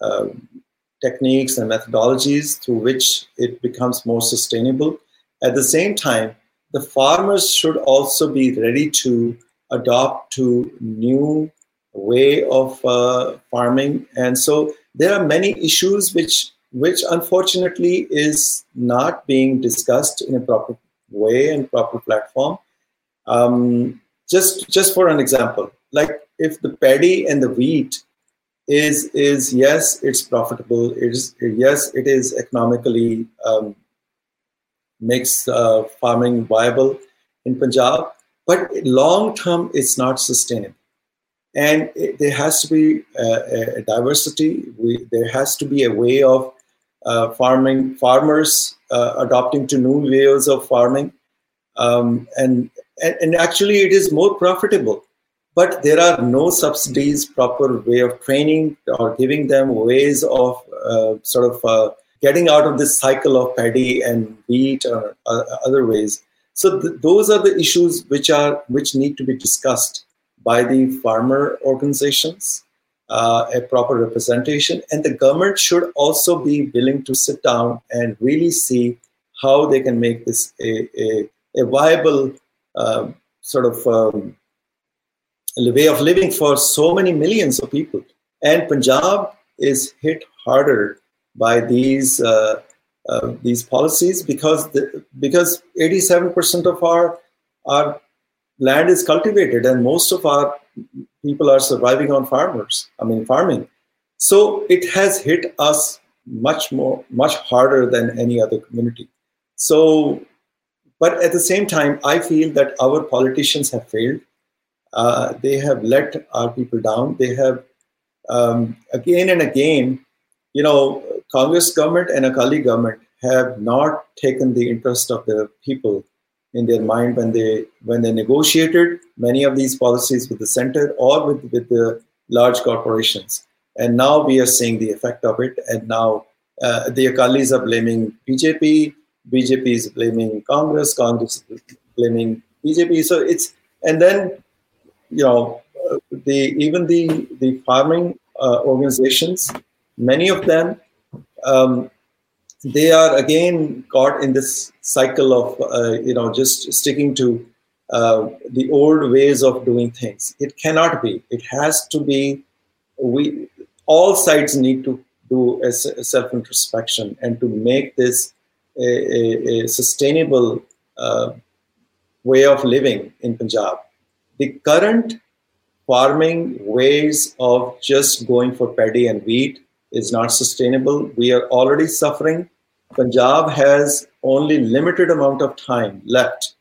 uh, techniques and methodologies through which it becomes more sustainable. At the same time, the farmers should also be ready to adopt to new way of uh, farming, and so there are many issues which which unfortunately is not being discussed in a proper way and proper platform. Um, just just for an example, like if the paddy and the wheat is is yes, it's profitable. It is yes, it is economically um, makes uh, farming viable in Punjab, but long term, it's not sustainable. And it, there has to be a, a diversity. We, there has to be a way of uh, farming farmers uh, adopting to new ways of farming, um, and, and and actually, it is more profitable but there are no subsidies, proper way of training or giving them ways of uh, sort of uh, getting out of this cycle of paddy and wheat or uh, other ways. So th- those are the issues which are which need to be discussed by the farmer organizations, uh, a proper representation, and the government should also be willing to sit down and really see how they can make this a, a, a viable uh, sort of um, way of living for so many millions of people. And Punjab is hit harder by these uh, uh, these policies because the, because 87% of our our land is cultivated and most of our people are surviving on farmers. I mean farming. So it has hit us much more much harder than any other community. So, but at the same time, I feel that our politicians have failed. Uh, they have let our people down. They have um, again and again, you know, Congress government and Akali government have not taken the interest of the people in their mind when they when they negotiated many of these policies with the center or with, with the large corporations. And now we are seeing the effect of it. And now uh, the Akalis are blaming BJP, BJP is blaming Congress, Congress is blaming BJP. So it's and then you know the even the the farming uh, organizations, many of them, um, they are again caught in this cycle of uh, you know just sticking to uh, the old ways of doing things. It cannot be. It has to be. We all sides need to do a, a self introspection and to make this a, a, a sustainable uh, way of living in Punjab. The current farming ways of just going for paddy and wheat is not sustainable. We are already suffering. Punjab has only limited amount of time left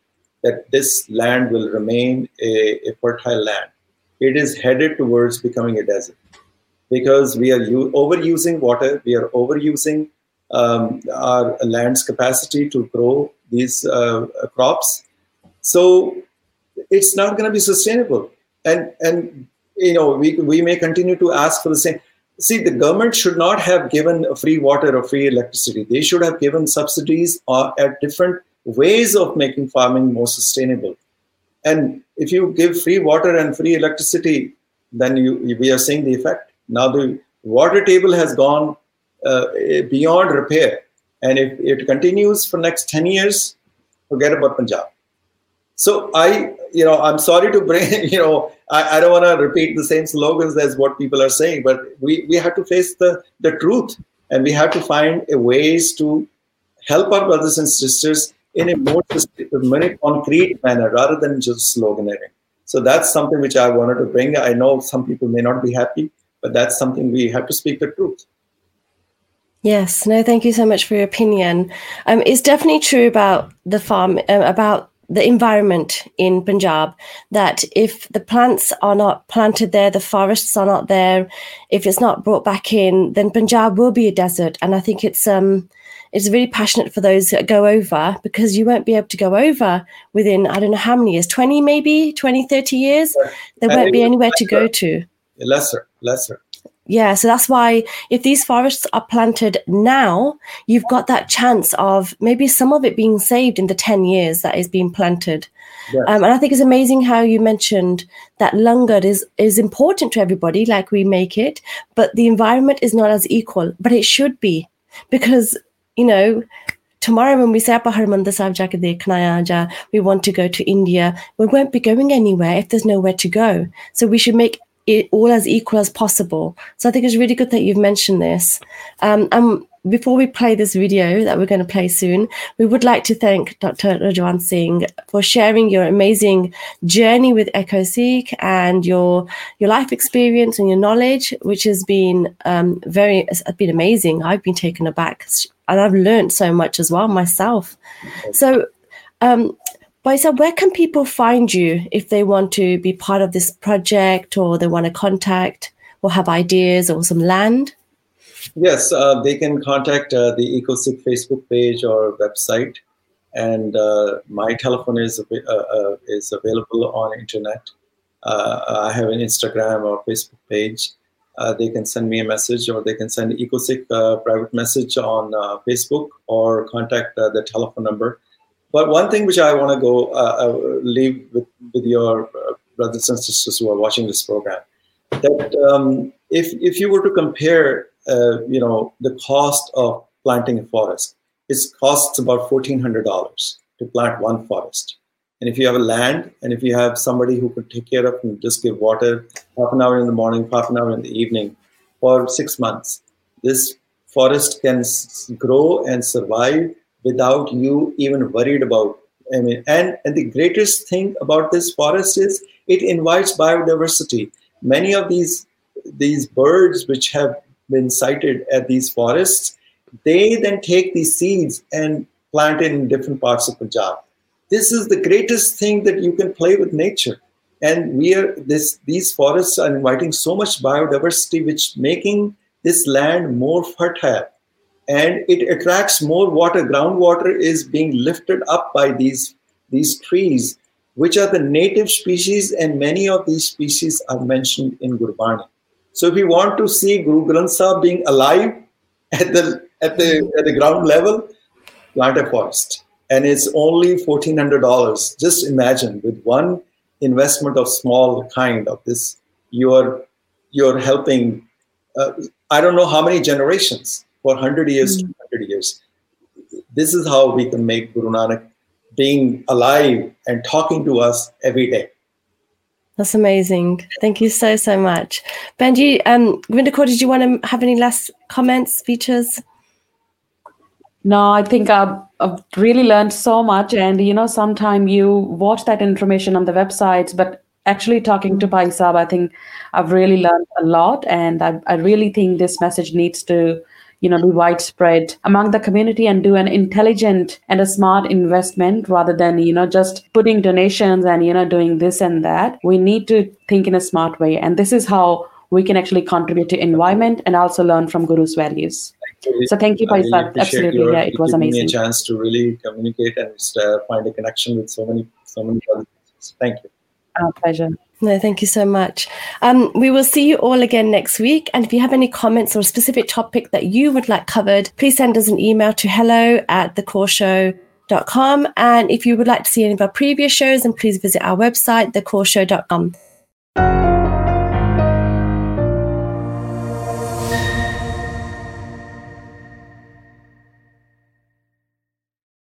that this land will remain a, a fertile land. It is headed towards becoming a desert because we are u- overusing water, we are overusing um, our land's capacity to grow these uh, crops. So it's not going to be sustainable. And and you know we we may continue to ask for the same. See, the government should not have given free water or free electricity. They should have given subsidies or at different ways of making farming more sustainable. And if you give free water and free electricity, then you we are seeing the effect. Now the water table has gone uh, beyond repair. And if it continues for next 10 years, forget about Punjab. So I, you know, I'm sorry to bring, you know, I, I don't want to repeat the same slogans as what people are saying, but we, we have to face the, the truth and we have to find ways to help our brothers and sisters in a more, more concrete manner rather than just sloganeering. So that's something which I wanted to bring. I know some people may not be happy, but that's something we have to speak the truth. Yes, no, thank you so much for your opinion. Um, it's definitely true about the farm, uh, about the environment in Punjab that if the plants are not planted there, the forests are not there, if it's not brought back in, then Punjab will be a desert. And I think it's um it's really passionate for those that go over because you won't be able to go over within I don't know how many years, 20 maybe, 20, 30 years. There won't be anywhere to go to. Lesser, lesser yeah so that's why if these forests are planted now you've got that chance of maybe some of it being saved in the 10 years that is being planted yes. um, and i think it's amazing how you mentioned that langar is is important to everybody like we make it but the environment is not as equal but it should be because you know tomorrow when we say Harmandir Sahib ja ke we want to go to India, we won't be going anywhere if there's nowhere to go. So we should make it all as equal as possible. So I think it's really good that you've mentioned this. Um, and before we play this video that we're going to play soon, we would like to thank Dr. Rajwant Singh for sharing your amazing journey with EcoSikh and your your life experience and your knowledge, which has been um, very has been amazing. I've been taken aback and I've learned so much as well myself. So um, Baisa, where can people find you if they want to be part of this project or they want to contact or have ideas or some land? Yes, uh, they can contact uh, the EcoSikh Facebook page or website, and uh, my telephone is uh, uh, is available on internet. Uh, I have an Instagram or Facebook page. they can send me a message, or they can send EcoSikh private message on Facebook, or contact the telephone number but one thing which I want to go uh, uh, leave with, with your uh, brothers and sisters who are watching this program, that um, if, if you were to compare, uh, you know, the cost of planting a forest, it costs about $1,400 to plant one forest. And if you have a land and if you have somebody who could take care of and just give water half an hour in the morning, half an hour in the evening for six months, this forest can grow and survive without you even worried about. I mean, and, and the greatest thing about this forest is it invites biodiversity. Many of these these birds which have been sighted at these forests, they then take these seeds and plant it in different parts of Punjab. This is the greatest thing that you can play with nature. And we are this these forests are inviting so much biodiversity, which making this land more fertile and it attracts more water. Groundwater is being lifted up by these, these trees, which are the native species, and many of these species are mentioned in Gurbani. So if you want to see Guru Granth Sahib being alive at the, at the, at the ground level, plant a forest. And it's only $1,400. Just imagine with one investment of small kind of this, you're, you're helping, uh, I don't know how many generations for 100 years, mm. 200 years. This is how we can make Guru Nanak being alive and talking to us every day. That's amazing. Thank you so, so much. Benji, um, Vindakor, did you want to have any last comments, features? No, I think I've, I've really learned so much. And, you know, sometimes you watch that information on the websites, but actually talking to Pai Saab, I think I've really learned a lot. And I, I really think this message needs to you know be widespread among the community and do an intelligent and a smart investment rather than you know just putting donations and you know doing this and that. We need to think in a smart way. And this is how we can actually contribute to environment and also learn from guru's values. So thank you really absolutely. your, yeah it was amazing me a chance to really communicate and uh, find a connection with so many so many other thank you. Our pleasure no, thank you so much. Um, we will see you all again next week. And if you have any comments or a specific topic that you would like covered, please send us an email to hello at thecoreshow.com. And if you would like to see any of our previous shows, then please visit our website, thecoreshow.com.